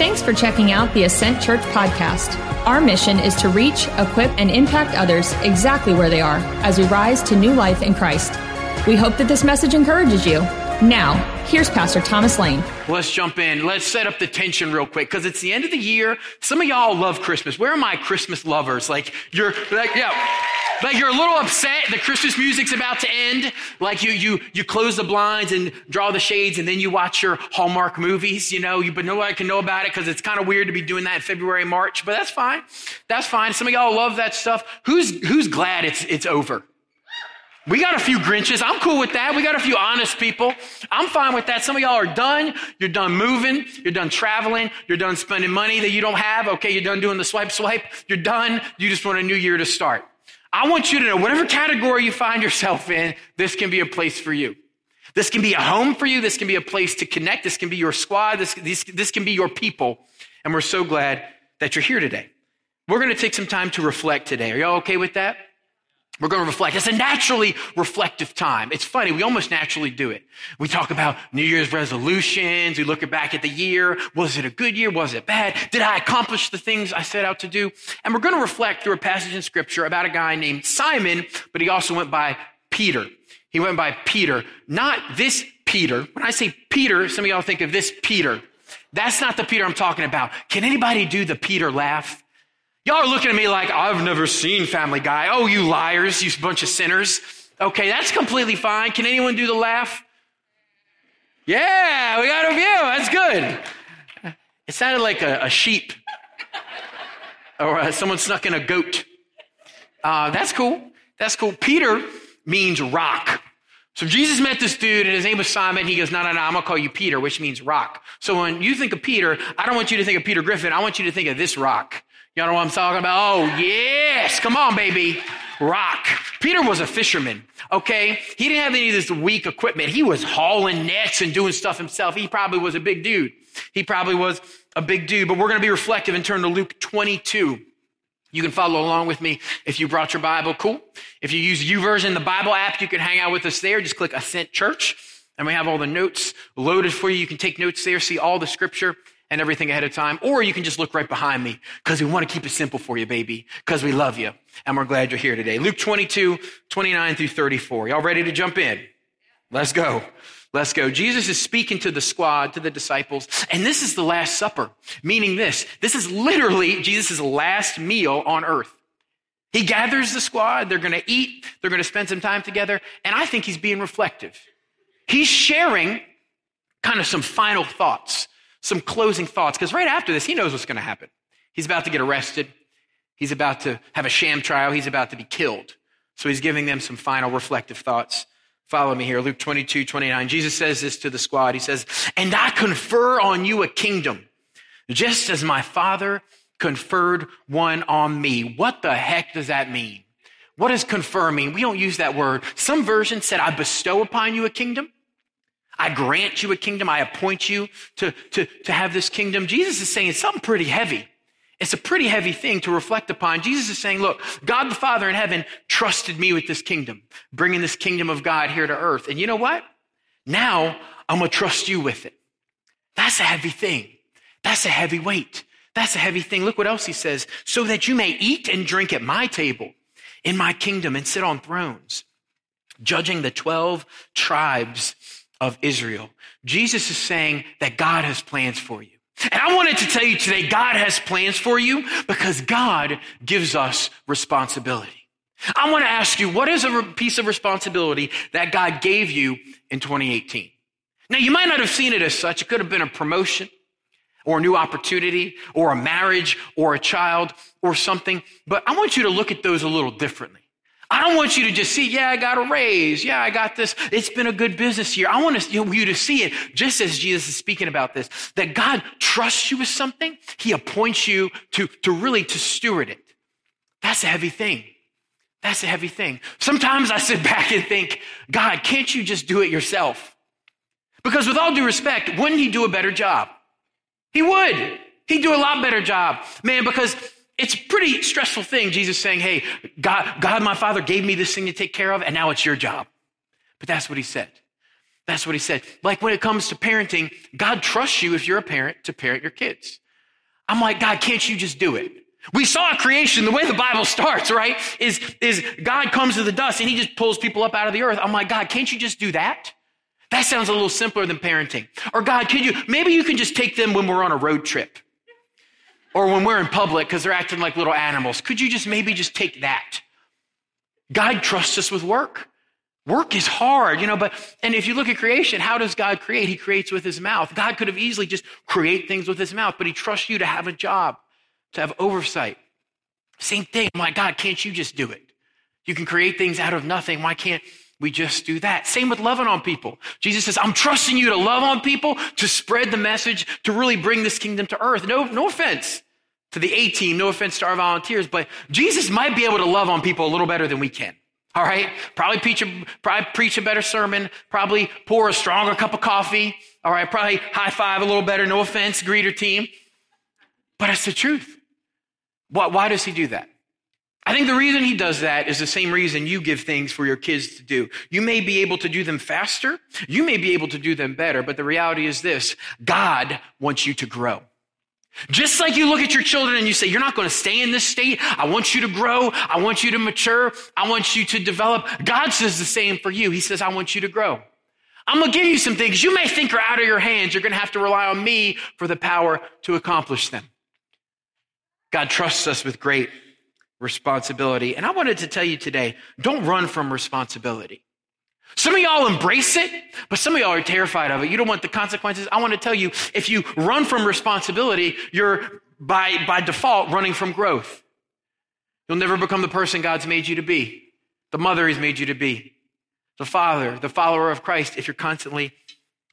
Thanks for checking out the Ascent Church podcast. Our mission is to reach, equip, and impact others exactly where they are as we rise to new life in Christ. We hope that this message encourages you. Now, here's Pastor Thomas Lane. Let's jump in. Let's set up the tension real quick because it's the end of the year. Some of y'all love Christmas. Where are my Christmas lovers? Like, you're like, yeah. Like you're a little upset. The Christmas music's about to end. Like you, you, you close the blinds and draw the shades and then you watch your Hallmark movies, you know, you, but nobody can know about it because it's kind of weird to be doing that in February, March, but that's fine. That's fine. Some of y'all love that stuff. Who's, who's glad it's, it's over? We got a few Grinches. I'm cool with that. We got a few honest people. I'm fine with that. Some of y'all are done. You're done moving. You're done traveling. You're done spending money that you don't have. Okay, you're done doing the swipe swipe. You're done. You just want a new year to start. I want you to know whatever category you find yourself in, this can be a place for you. This can be a home for you. This can be a place to connect. This can be your squad. This, this, this can be your people. And we're so glad that you're here today. We're going to take some time to reflect today. Are y'all okay with that? We're going to reflect. It's a naturally reflective time. It's funny. We almost naturally do it. We talk about New Year's resolutions. We look back at the year. Was it a good year? Was it bad? Did I accomplish the things I set out to do? And we're going to reflect through a passage in scripture about a guy named Simon, but he also went by Peter. He went by Peter, not this Peter. When I say Peter, some of y'all think of this Peter. That's not the Peter I'm talking about. Can anybody do the Peter laugh? Y'all are looking at me like, I've never seen Family Guy. Oh, you liars, you bunch of sinners. Okay, that's completely fine. Can anyone do the laugh? Yeah, we got a view. That's good. It sounded like a, a sheep or uh, someone snuck in a goat. Uh, that's cool. That's cool. Peter means rock. So Jesus met this dude and his name was Simon. He goes, no, no, no, I'm going to call you Peter, which means rock. So when you think of Peter, I don't want you to think of Peter Griffin. I want you to think of this rock. Y'all know what I'm talking about? Oh, yes. Come on, baby. Rock. Peter was a fisherman, okay? He didn't have any of this weak equipment. He was hauling nets and doing stuff himself. He probably was a big dude. He probably was a big dude, but we're going to be reflective and turn to Luke 22. You can follow along with me if you brought your Bible. Cool. If you use YouVersion, the Bible app, you can hang out with us there. Just click Ascent Church and we have all the notes loaded for you. You can take notes there, see all the scripture and everything ahead of time, or you can just look right behind me because we want to keep it simple for you, baby, because we love you and we're glad you're here today. Luke 22, 29 through 34. Y'all ready to jump in? Let's go. Let's go. Jesus is speaking to the squad, to the disciples, and this is the Last Supper, meaning this. This is literally Jesus' last meal on earth. He gathers the squad, they're going to eat, they're going to spend some time together, and I think he's being reflective. He's sharing kind of some final thoughts some closing thoughts, because right after this, he knows what's going to happen. He's about to get arrested. He's about to have a sham trial. He's about to be killed. So he's giving them some final reflective thoughts. Follow me here. Luke 22, 29. Jesus says this to the squad. He says, And I confer on you a kingdom, just as my father conferred one on me. What the heck does that mean? What does confer mean? We don't use that word. Some versions said, I bestow upon you a kingdom. I grant you a kingdom. I appoint you to, to, to have this kingdom. Jesus is saying it's something pretty heavy. It's a pretty heavy thing to reflect upon. Jesus is saying, look, God the Father in heaven trusted me with this kingdom, bringing this kingdom of God here to earth. And you know what? Now I'm going to trust you with it. That's a heavy thing. That's a heavy weight. That's a heavy thing. Look what else he says. So that you may eat and drink at my table in my kingdom and sit on thrones, judging the 12 tribes of Israel. Jesus is saying that God has plans for you. And I wanted to tell you today, God has plans for you because God gives us responsibility. I want to ask you, what is a piece of responsibility that God gave you in 2018? Now, you might not have seen it as such. It could have been a promotion or a new opportunity or a marriage or a child or something. But I want you to look at those a little differently. I don't want you to just see, yeah, I got a raise. Yeah, I got this. It's been a good business year. I want you to see it just as Jesus is speaking about this, that God trusts you with something. He appoints you to, to really to steward it. That's a heavy thing. That's a heavy thing. Sometimes I sit back and think, God, can't you just do it yourself? Because with all due respect, wouldn't he do a better job? He would. He'd do a lot better job. Man, because it's a pretty stressful thing, Jesus saying, Hey, God, God, my Father gave me this thing to take care of, and now it's your job. But that's what he said. That's what he said. Like when it comes to parenting, God trusts you if you're a parent to parent your kids. I'm like, God, can't you just do it? We saw creation, the way the Bible starts, right? Is, is God comes to the dust and he just pulls people up out of the earth. I'm like, God, can't you just do that? That sounds a little simpler than parenting. Or God, can you, maybe you can just take them when we're on a road trip. Or when we're in public because they're acting like little animals. Could you just maybe just take that? God trusts us with work. Work is hard, you know, but, and if you look at creation, how does God create? He creates with his mouth. God could have easily just create things with his mouth, but he trusts you to have a job, to have oversight. Same thing. Like, God, can't you just do it? You can create things out of nothing. Why can't we just do that? Same with loving on people. Jesus says, I'm trusting you to love on people, to spread the message, to really bring this kingdom to earth. No, no offense to the A team, no offense to our volunteers, but Jesus might be able to love on people a little better than we can. All right. Probably preach a, probably preach a better sermon. Probably pour a stronger cup of coffee. All right. Probably high five a little better. No offense, greeter team. But it's the truth. Why, why does he do that? I think the reason he does that is the same reason you give things for your kids to do. You may be able to do them faster. You may be able to do them better. But the reality is this. God wants you to grow. Just like you look at your children and you say, You're not going to stay in this state. I want you to grow. I want you to mature. I want you to develop. God says the same for you. He says, I want you to grow. I'm going to give you some things you may think are out of your hands. You're going to have to rely on me for the power to accomplish them. God trusts us with great responsibility. And I wanted to tell you today don't run from responsibility. Some of y'all embrace it, but some of y'all are terrified of it. You don't want the consequences. I want to tell you, if you run from responsibility, you're by, by default running from growth. You'll never become the person God's made you to be, the mother He's made you to be, the father, the follower of Christ, if you're constantly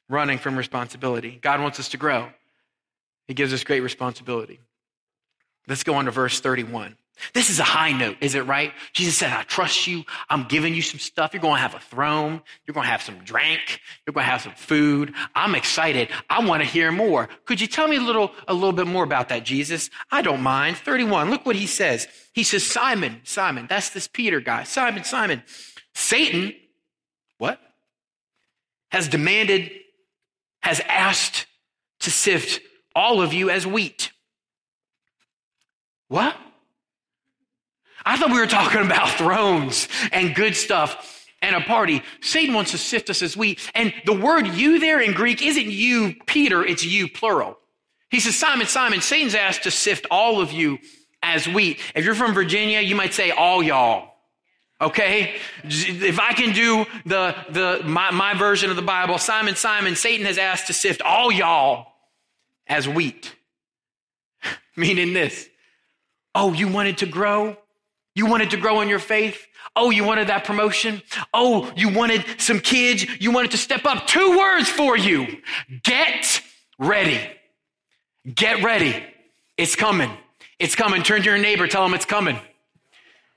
running from responsibility. God wants us to grow. He gives us great responsibility. Let's go on to verse 31. This is a high note, is it right? Jesus said, I trust you. I'm giving you some stuff. You're going to have a throne. You're going to have some drink. You're going to have some food. I'm excited. I want to hear more. Could you tell me a little, a little bit more about that, Jesus? I don't mind. 31. Look what he says. He says, Simon, Simon, that's this Peter guy. Simon, Simon, Satan, what? Has demanded, has asked to sift all of you as wheat. What? I thought we were talking about thrones and good stuff and a party. Satan wants to sift us as wheat. And the word you there in Greek isn't you, Peter, it's you, plural. He says, Simon, Simon, Satan's asked to sift all of you as wheat. If you're from Virginia, you might say all y'all. Okay? If I can do the, the, my, my version of the Bible, Simon, Simon, Satan has asked to sift all y'all as wheat. Meaning this. Oh, you wanted to grow? You wanted to grow in your faith. Oh, you wanted that promotion. Oh, you wanted some kids. You wanted to step up. Two words for you. Get ready. Get ready. It's coming. It's coming. Turn to your neighbor. Tell them it's coming.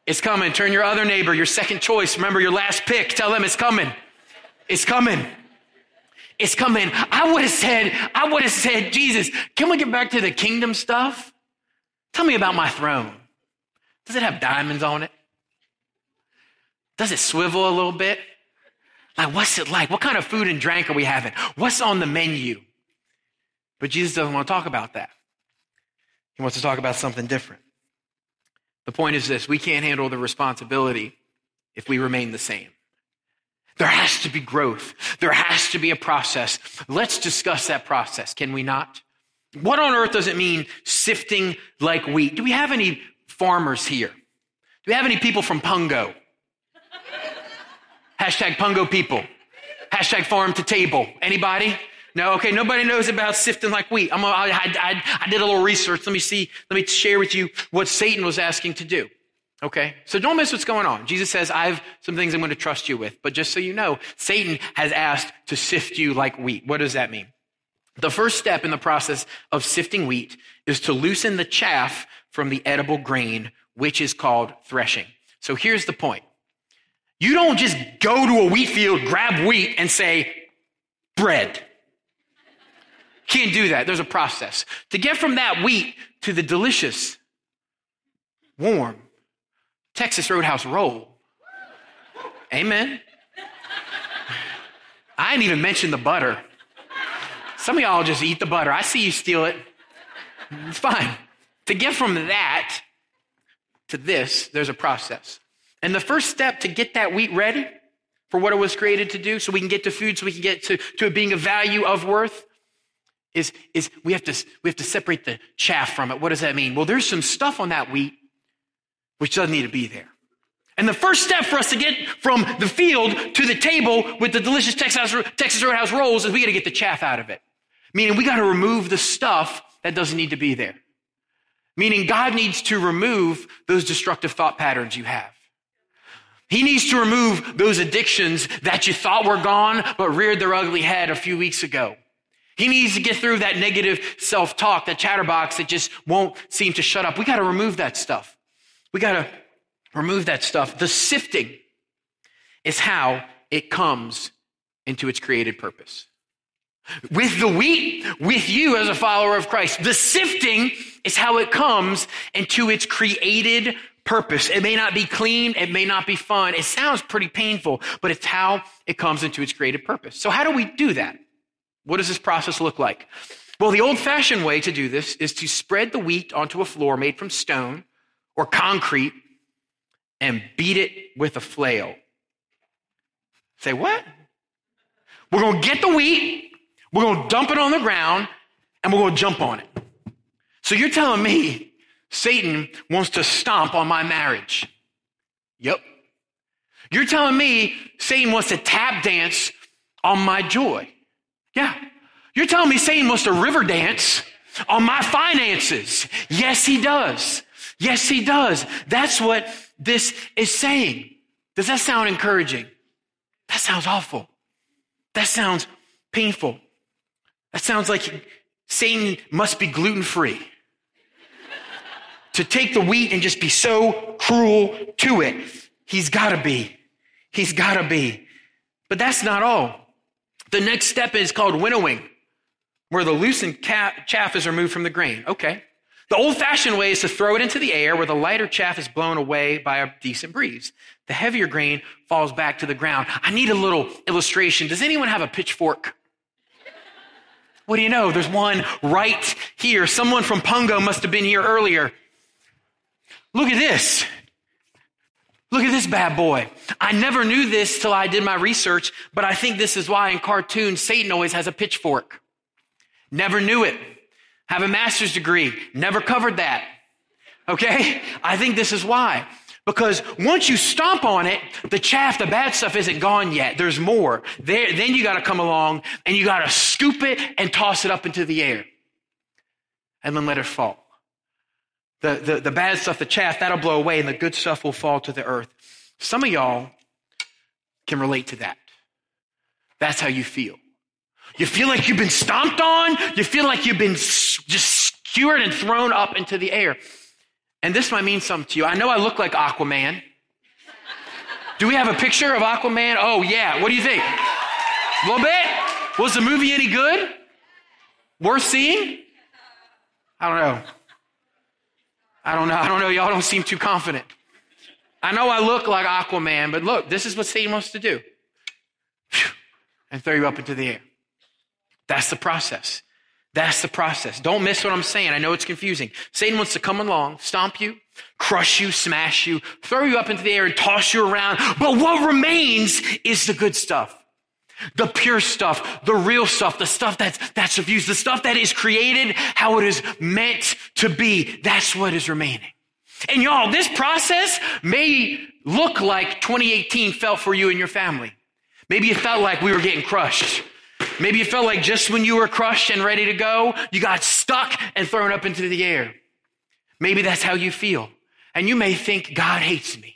It's coming. Turn your other neighbor, your second choice. Remember your last pick. Tell them it's coming. It's coming. It's coming. I would have said, I would have said, Jesus, can we get back to the kingdom stuff? Tell me about my throne. Does it have diamonds on it? Does it swivel a little bit? Like, what's it like? What kind of food and drink are we having? What's on the menu? But Jesus doesn't want to talk about that. He wants to talk about something different. The point is this we can't handle the responsibility if we remain the same. There has to be growth. There has to be a process. Let's discuss that process, can we not? What on earth does it mean sifting like wheat? Do we have any farmers here? Do we have any people from Pungo? Hashtag Pungo people. Hashtag farm to table. Anybody? No? Okay, nobody knows about sifting like wheat. I'm, I, I, I did a little research. Let me see, let me share with you what Satan was asking to do. Okay, so don't miss what's going on. Jesus says, I have some things I'm going to trust you with. But just so you know, Satan has asked to sift you like wheat. What does that mean? The first step in the process of sifting wheat is to loosen the chaff from the edible grain, which is called threshing. So here's the point. You don't just go to a wheat field, grab wheat, and say, bread. Can't do that. There's a process. To get from that wheat to the delicious, warm Texas Roadhouse roll. Amen. I didn't even mention the butter. Some of y'all just eat the butter. I see you steal it. It's fine. To get from that to this, there's a process. And the first step to get that wheat ready for what it was created to do, so we can get to food, so we can get to, to it being a value of worth, is, is we, have to, we have to separate the chaff from it. What does that mean? Well, there's some stuff on that wheat which doesn't need to be there. And the first step for us to get from the field to the table with the delicious Texas, Texas Roadhouse rolls is we got to get the chaff out of it. Meaning we got to remove the stuff that doesn't need to be there. Meaning God needs to remove those destructive thought patterns you have. He needs to remove those addictions that you thought were gone, but reared their ugly head a few weeks ago. He needs to get through that negative self-talk, that chatterbox that just won't seem to shut up. We got to remove that stuff. We got to remove that stuff. The sifting is how it comes into its created purpose. With the wheat, with you as a follower of Christ, the sifting is how it comes into its created purpose. It may not be clean, it may not be fun. It sounds pretty painful, but it's how it comes into its created purpose. So, how do we do that? What does this process look like? Well, the old fashioned way to do this is to spread the wheat onto a floor made from stone or concrete and beat it with a flail. Say, what? We're going to get the wheat, we're going to dump it on the ground, and we're going to jump on it. So you're telling me Satan wants to stomp on my marriage? Yep. You're telling me Satan wants to tap dance on my joy? Yeah. You're telling me Satan wants to river dance on my finances? Yes, he does. Yes, he does. That's what this is saying. Does that sound encouraging? That sounds awful. That sounds painful. That sounds like Satan must be gluten free. to take the wheat and just be so cruel to it. He's gotta be. He's gotta be. But that's not all. The next step is called winnowing, where the loosened chaff is removed from the grain. Okay. The old fashioned way is to throw it into the air where the lighter chaff is blown away by a decent breeze. The heavier grain falls back to the ground. I need a little illustration. Does anyone have a pitchfork? What do you know? There's one right here. Someone from Pungo must have been here earlier. Look at this. Look at this bad boy. I never knew this till I did my research, but I think this is why in cartoons Satan always has a pitchfork. Never knew it have a master's degree, never covered that. Okay? I think this is why. Because once you stomp on it, the chaff, the bad stuff isn't gone yet. There's more. There, then you gotta come along and you gotta scoop it and toss it up into the air. And then let it fall. The, the, the bad stuff, the chaff, that'll blow away and the good stuff will fall to the earth. Some of y'all can relate to that. That's how you feel. You feel like you've been stomped on. You feel like you've been just skewered and thrown up into the air. And this might mean something to you. I know I look like Aquaman. Do we have a picture of Aquaman? Oh, yeah. What do you think? A little bit? Was the movie any good? Worth seeing? I don't know. I don't know. I don't know. Y'all don't seem too confident. I know I look like Aquaman, but look, this is what Satan wants to do and throw you up into the air. That's the process. That's the process. Don't miss what I'm saying. I know it's confusing. Satan wants to come along, stomp you, crush you, smash you, throw you up into the air and toss you around. But what remains is the good stuff. The pure stuff, the real stuff, the stuff that's, that's refused, the stuff that is created how it is meant to be. That's what is remaining. And y'all, this process may look like 2018 felt for you and your family. Maybe it felt like we were getting crushed. Maybe you felt like just when you were crushed and ready to go, you got stuck and thrown up into the air. Maybe that's how you feel. And you may think God hates me.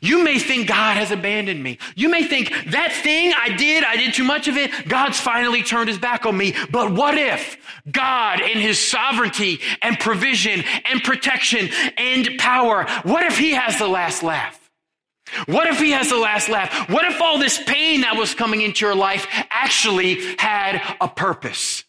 You may think God has abandoned me. You may think that thing I did, I did too much of it. God's finally turned his back on me. But what if God in his sovereignty and provision and protection and power, what if he has the last laugh? What if he has the last laugh? What if all this pain that was coming into your life actually had a purpose?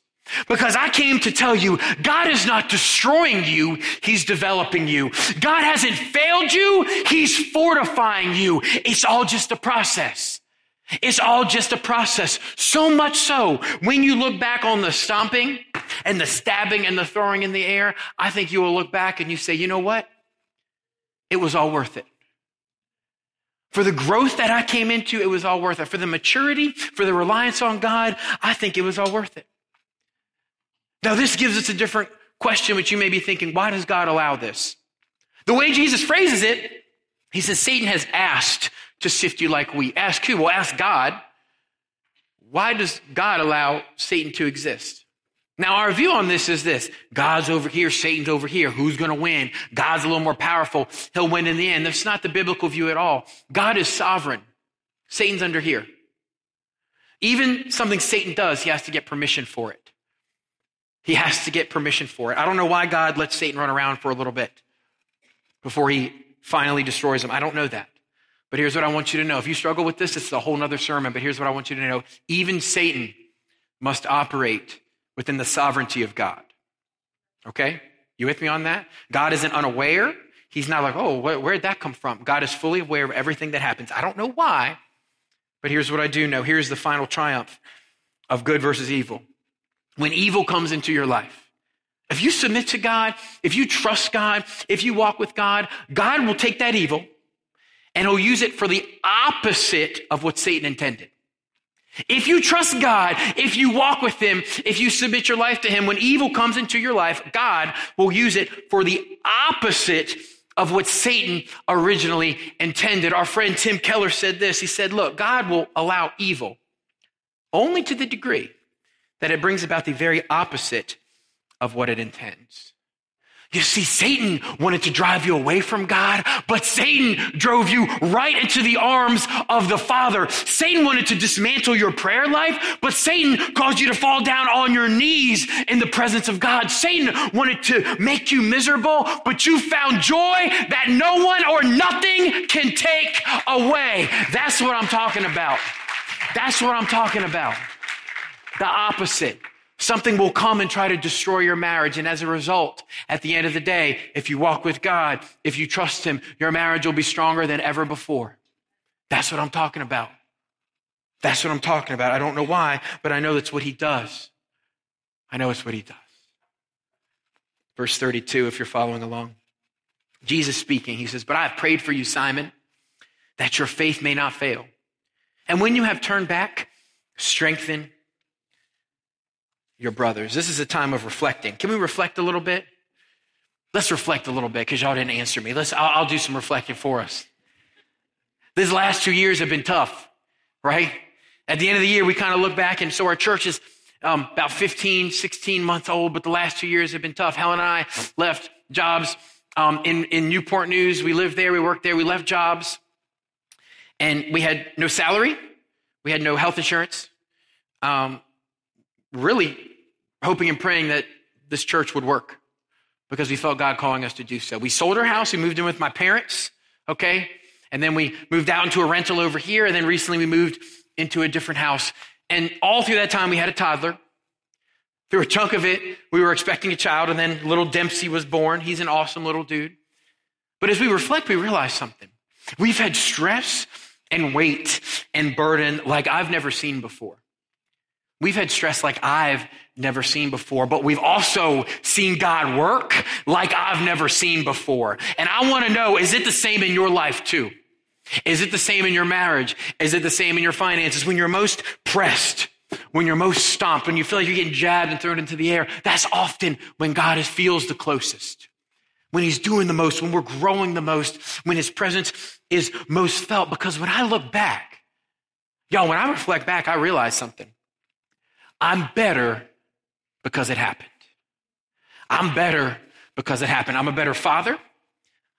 Because I came to tell you, God is not destroying you, He's developing you. God hasn't failed you, He's fortifying you. It's all just a process. It's all just a process. So much so, when you look back on the stomping and the stabbing and the throwing in the air, I think you will look back and you say, you know what? It was all worth it. For the growth that I came into, it was all worth it. For the maturity, for the reliance on God, I think it was all worth it. Now, this gives us a different question, which you may be thinking, why does God allow this? The way Jesus phrases it, he says, Satan has asked to sift you like wheat. Ask who? Well, ask God. Why does God allow Satan to exist? Now, our view on this is this God's over here, Satan's over here. Who's going to win? God's a little more powerful. He'll win in the end. That's not the biblical view at all. God is sovereign. Satan's under here. Even something Satan does, he has to get permission for it. He has to get permission for it. I don't know why God lets Satan run around for a little bit before he finally destroys him. I don't know that. But here's what I want you to know. If you struggle with this, it's a whole nother sermon, but here's what I want you to know. Even Satan must operate within the sovereignty of God. Okay? You with me on that? God isn't unaware. He's not like, oh, where'd that come from? God is fully aware of everything that happens. I don't know why, but here's what I do know. Here's the final triumph of good versus evil. When evil comes into your life, if you submit to God, if you trust God, if you walk with God, God will take that evil and he'll use it for the opposite of what Satan intended. If you trust God, if you walk with Him, if you submit your life to Him, when evil comes into your life, God will use it for the opposite of what Satan originally intended. Our friend Tim Keller said this. He said, look, God will allow evil only to the degree that it brings about the very opposite of what it intends. You see, Satan wanted to drive you away from God, but Satan drove you right into the arms of the Father. Satan wanted to dismantle your prayer life, but Satan caused you to fall down on your knees in the presence of God. Satan wanted to make you miserable, but you found joy that no one or nothing can take away. That's what I'm talking about. That's what I'm talking about. The opposite. Something will come and try to destroy your marriage. And as a result, at the end of the day, if you walk with God, if you trust Him, your marriage will be stronger than ever before. That's what I'm talking about. That's what I'm talking about. I don't know why, but I know that's what He does. I know it's what He does. Verse 32, if you're following along. Jesus speaking, He says, But I have prayed for you, Simon, that your faith may not fail. And when you have turned back, strengthen your brothers. This is a time of reflecting. Can we reflect a little bit? Let's reflect a little bit because y'all didn't answer me. Let's, I'll, I'll do some reflecting for us. These last two years have been tough, right? At the end of the year, we kind of look back, and so our church is um, about 15, 16 months old, but the last two years have been tough. Helen and I left jobs um, in, in Newport News. We lived there, we worked there, we left jobs, and we had no salary, we had no health insurance. Um, really hoping and praying that this church would work because we felt God calling us to do so. We sold our house, we moved in with my parents, okay? And then we moved out into a rental over here, and then recently we moved into a different house. And all through that time, we had a toddler. Through a chunk of it, we were expecting a child, and then little Dempsey was born. He's an awesome little dude. But as we reflect, we realize something. We've had stress and weight and burden like I've never seen before. We've had stress like I've never seen before, but we've also seen God work like I've never seen before. And I want to know, is it the same in your life too? Is it the same in your marriage? Is it the same in your finances? When you're most pressed, when you're most stomped, when you feel like you're getting jabbed and thrown into the air, that's often when God feels the closest. When he's doing the most, when we're growing the most, when his presence is most felt. Because when I look back, y'all, when I reflect back, I realize something. I'm better because it happened. I'm better because it happened. I'm a better father.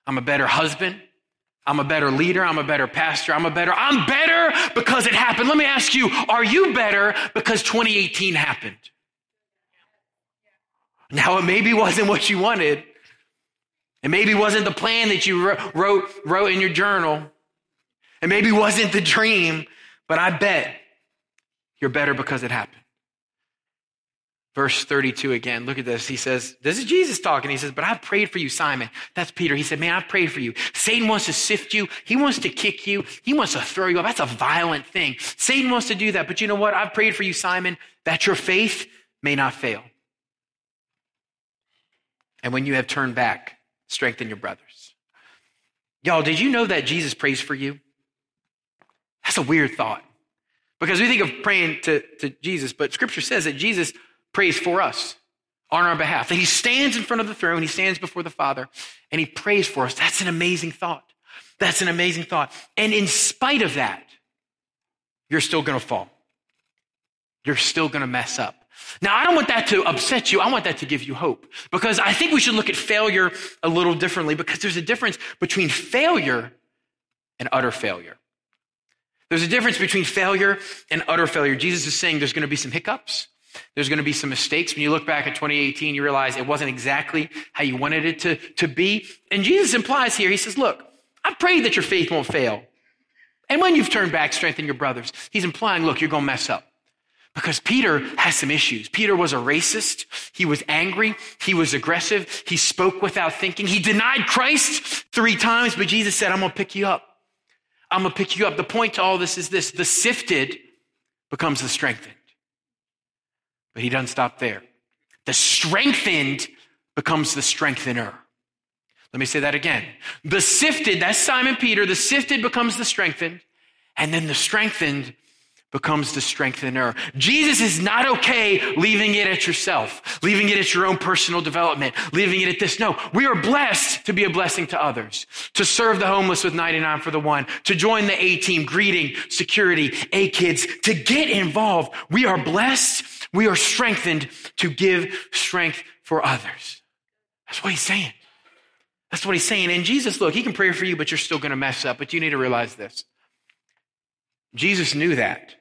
I'm a better husband. I'm a better leader. I'm a better pastor. I'm a better, I'm better because it happened. Let me ask you, are you better because 2018 happened? Now, it maybe wasn't what you wanted. It maybe wasn't the plan that you wrote, wrote in your journal. It maybe wasn't the dream, but I bet you're better because it happened. Verse 32 again, look at this. He says, This is Jesus talking. He says, But I've prayed for you, Simon. That's Peter. He said, Man, I've prayed for you. Satan wants to sift you. He wants to kick you. He wants to throw you up. That's a violent thing. Satan wants to do that. But you know what? I've prayed for you, Simon, that your faith may not fail. And when you have turned back, strengthen your brothers. Y'all, did you know that Jesus prays for you? That's a weird thought. Because we think of praying to, to Jesus, but scripture says that Jesus prays for us on our behalf. That he stands in front of the throne, he stands before the Father, and he prays for us. That's an amazing thought. That's an amazing thought. And in spite of that, you're still going to fall. You're still going to mess up. Now, I don't want that to upset you. I want that to give you hope because I think we should look at failure a little differently because there's a difference between failure and utter failure. There's a difference between failure and utter failure. Jesus is saying there's going to be some hiccups. There's going to be some mistakes. When you look back at 2018, you realize it wasn't exactly how you wanted it to, to be. And Jesus implies here, he says, look, I pray that your faith won't fail. And when you've turned back, strengthen your brothers. He's implying, look, you're going to mess up. Because Peter has some issues. Peter was a racist. He was angry. He was aggressive. He spoke without thinking. He denied Christ three times, but Jesus said, I'm going to pick you up. I'm going to pick you up. The point to all this is this the sifted becomes the strengthened. But he doesn't stop there. The strengthened becomes the strengthener. Let me say that again. The sifted, that's Simon Peter, the sifted becomes the strengthened, and then the strengthened becomes the strengthener. Jesus is not okay leaving it at yourself, leaving it at your own personal development, leaving it at this. No, we are blessed to be a blessing to others, to serve the homeless with 99 for the one, to join the A team, greeting, security, A kids, to get involved. We are blessed. We are strengthened to give strength for others. That's what he's saying. That's what he's saying. And Jesus, look, he can pray for you, but you're still going to mess up. But you need to realize this. Jesus knew that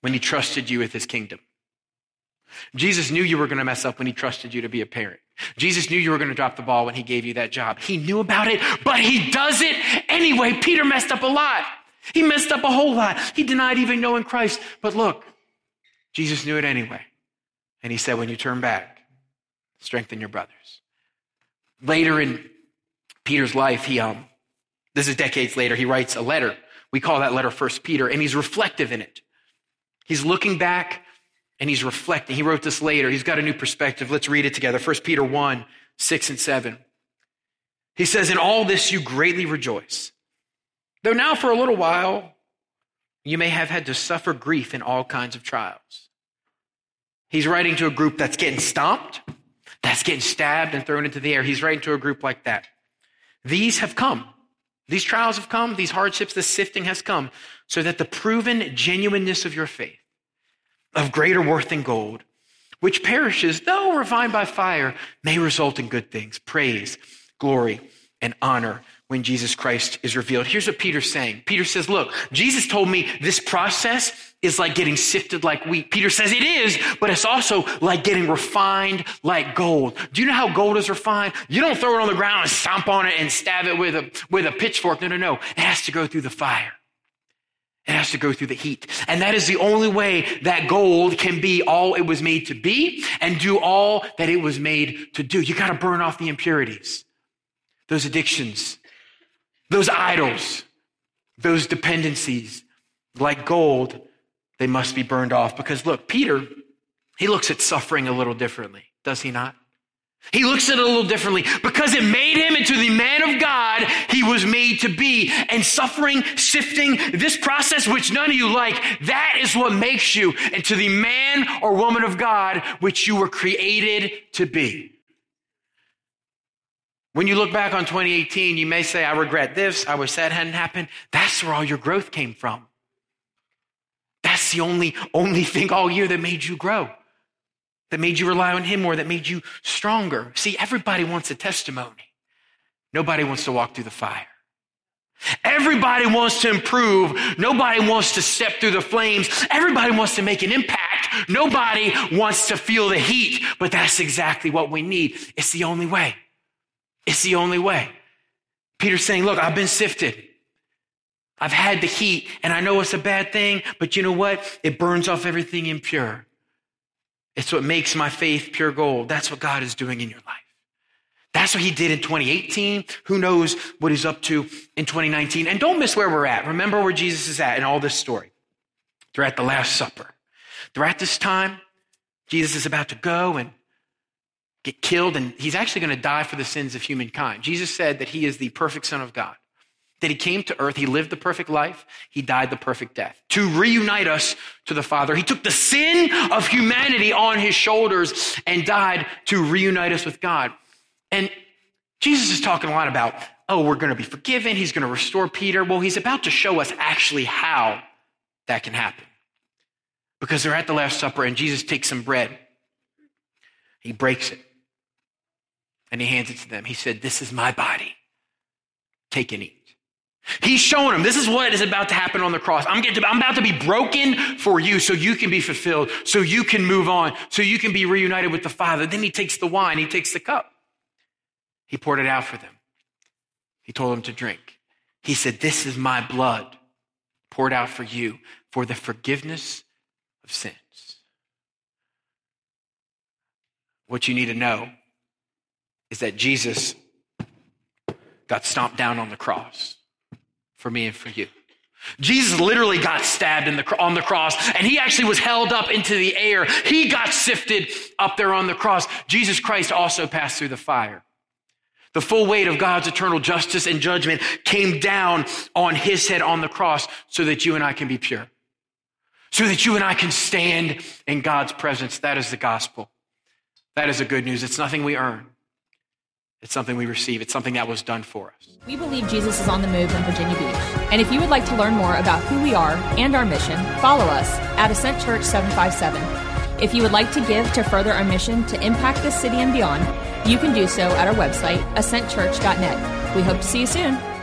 when he trusted you with his kingdom. Jesus knew you were going to mess up when he trusted you to be a parent. Jesus knew you were going to drop the ball when he gave you that job. He knew about it, but he does it anyway. Peter messed up a lot. He messed up a whole lot. He denied even knowing Christ. But look, Jesus knew it anyway. And he said, when you turn back, strengthen your brothers. Later in Peter's life, he, um, this is decades later, he writes a letter. We call that letter First Peter, and he's reflective in it. He's looking back and he's reflecting. He wrote this later. He's got a new perspective. Let's read it together. 1 Peter 1, 6 and 7. He says, In all this you greatly rejoice. Though now for a little while you may have had to suffer grief in all kinds of trials. He's writing to a group that's getting stomped, that's getting stabbed and thrown into the air. He's writing to a group like that. These have come. These trials have come, these hardships, this sifting has come, so that the proven genuineness of your faith, of greater worth than gold, which perishes, though refined by fire, may result in good things, praise, glory, and honor when Jesus Christ is revealed. Here's what Peter's saying. Peter says, look, Jesus told me this process is like getting sifted like wheat. Peter says it is, but it's also like getting refined like gold. Do you know how gold is refined? You don't throw it on the ground and stomp on it and stab it with a, with a pitchfork. No, no, no. It has to go through the fire. It has to go through the heat. And that is the only way that gold can be all it was made to be and do all that it was made to do. You got to burn off the impurities, those addictions, those idols, those dependencies, like gold, they must be burned off. Because look, Peter, he looks at suffering a little differently, does he not? He looks at it a little differently because it made him into the man of God he was made to be. And suffering, sifting, this process which none of you like, that is what makes you into the man or woman of God which you were created to be. When you look back on 2018, you may say, I regret this. I wish that hadn't happened. That's where all your growth came from. That's the only, only thing all year that made you grow, that made you rely on Him more, that made you stronger. See, everybody wants a testimony. Nobody wants to walk through the fire. Everybody wants to improve. Nobody wants to step through the flames. Everybody wants to make an impact. Nobody wants to feel the heat, but that's exactly what we need. It's the only way. It's the only way. Peter's saying, look, I've been sifted. I've had the heat and I know it's a bad thing, but you know what? It burns off everything impure. It's what makes my faith pure gold. That's what God is doing in your life. That's what he did in 2018. Who knows what he's up to in 2019? And don't miss where we're at. Remember where Jesus is at in all this story. They're at the Last Supper. They're at this time. Jesus is about to go and get killed, and he's actually going to die for the sins of humankind. Jesus said that he is the perfect Son of God, that he came to earth, he lived the perfect life, he died the perfect death to reunite us to the Father. He took the sin of humanity on his shoulders and died to reunite us with God. And Jesus is talking a lot about, oh, we're going to be forgiven, he's going to restore Peter. Well, he's about to show us actually how that can happen. Because they're at the Last Supper and Jesus takes some bread. He breaks it and he hands it to them. He said, This is my body. Take and eat. He's showing them this is what is about to happen on the cross. I'm, to, I'm about to be broken for you so you can be fulfilled, so you can move on, so you can be reunited with the Father. Then he takes the wine, he takes the cup. He poured it out for them. He told them to drink. He said, This is my blood poured out for you for the forgiveness of sins. What you need to know is that Jesus got stomped down on the cross for me and for you. Jesus literally got stabbed the, on the cross and he actually was held up into the air. He got sifted up there on the cross. Jesus Christ also passed through the fire. The full weight of God's eternal justice and judgment came down on his head on the cross so that you and I can be pure. So that you and I can stand in God's presence. That is the gospel. That is the good news. It's nothing we earn. It's something we receive. It's something that was done for us. We believe Jesus is on the move in Virginia Beach. And if you would like to learn more about who we are and our mission, follow us at Ascent Church 757. If you would like to give to further our mission to impact this city and beyond, you can do so at our website, ascentchurch.net. We hope to see you soon.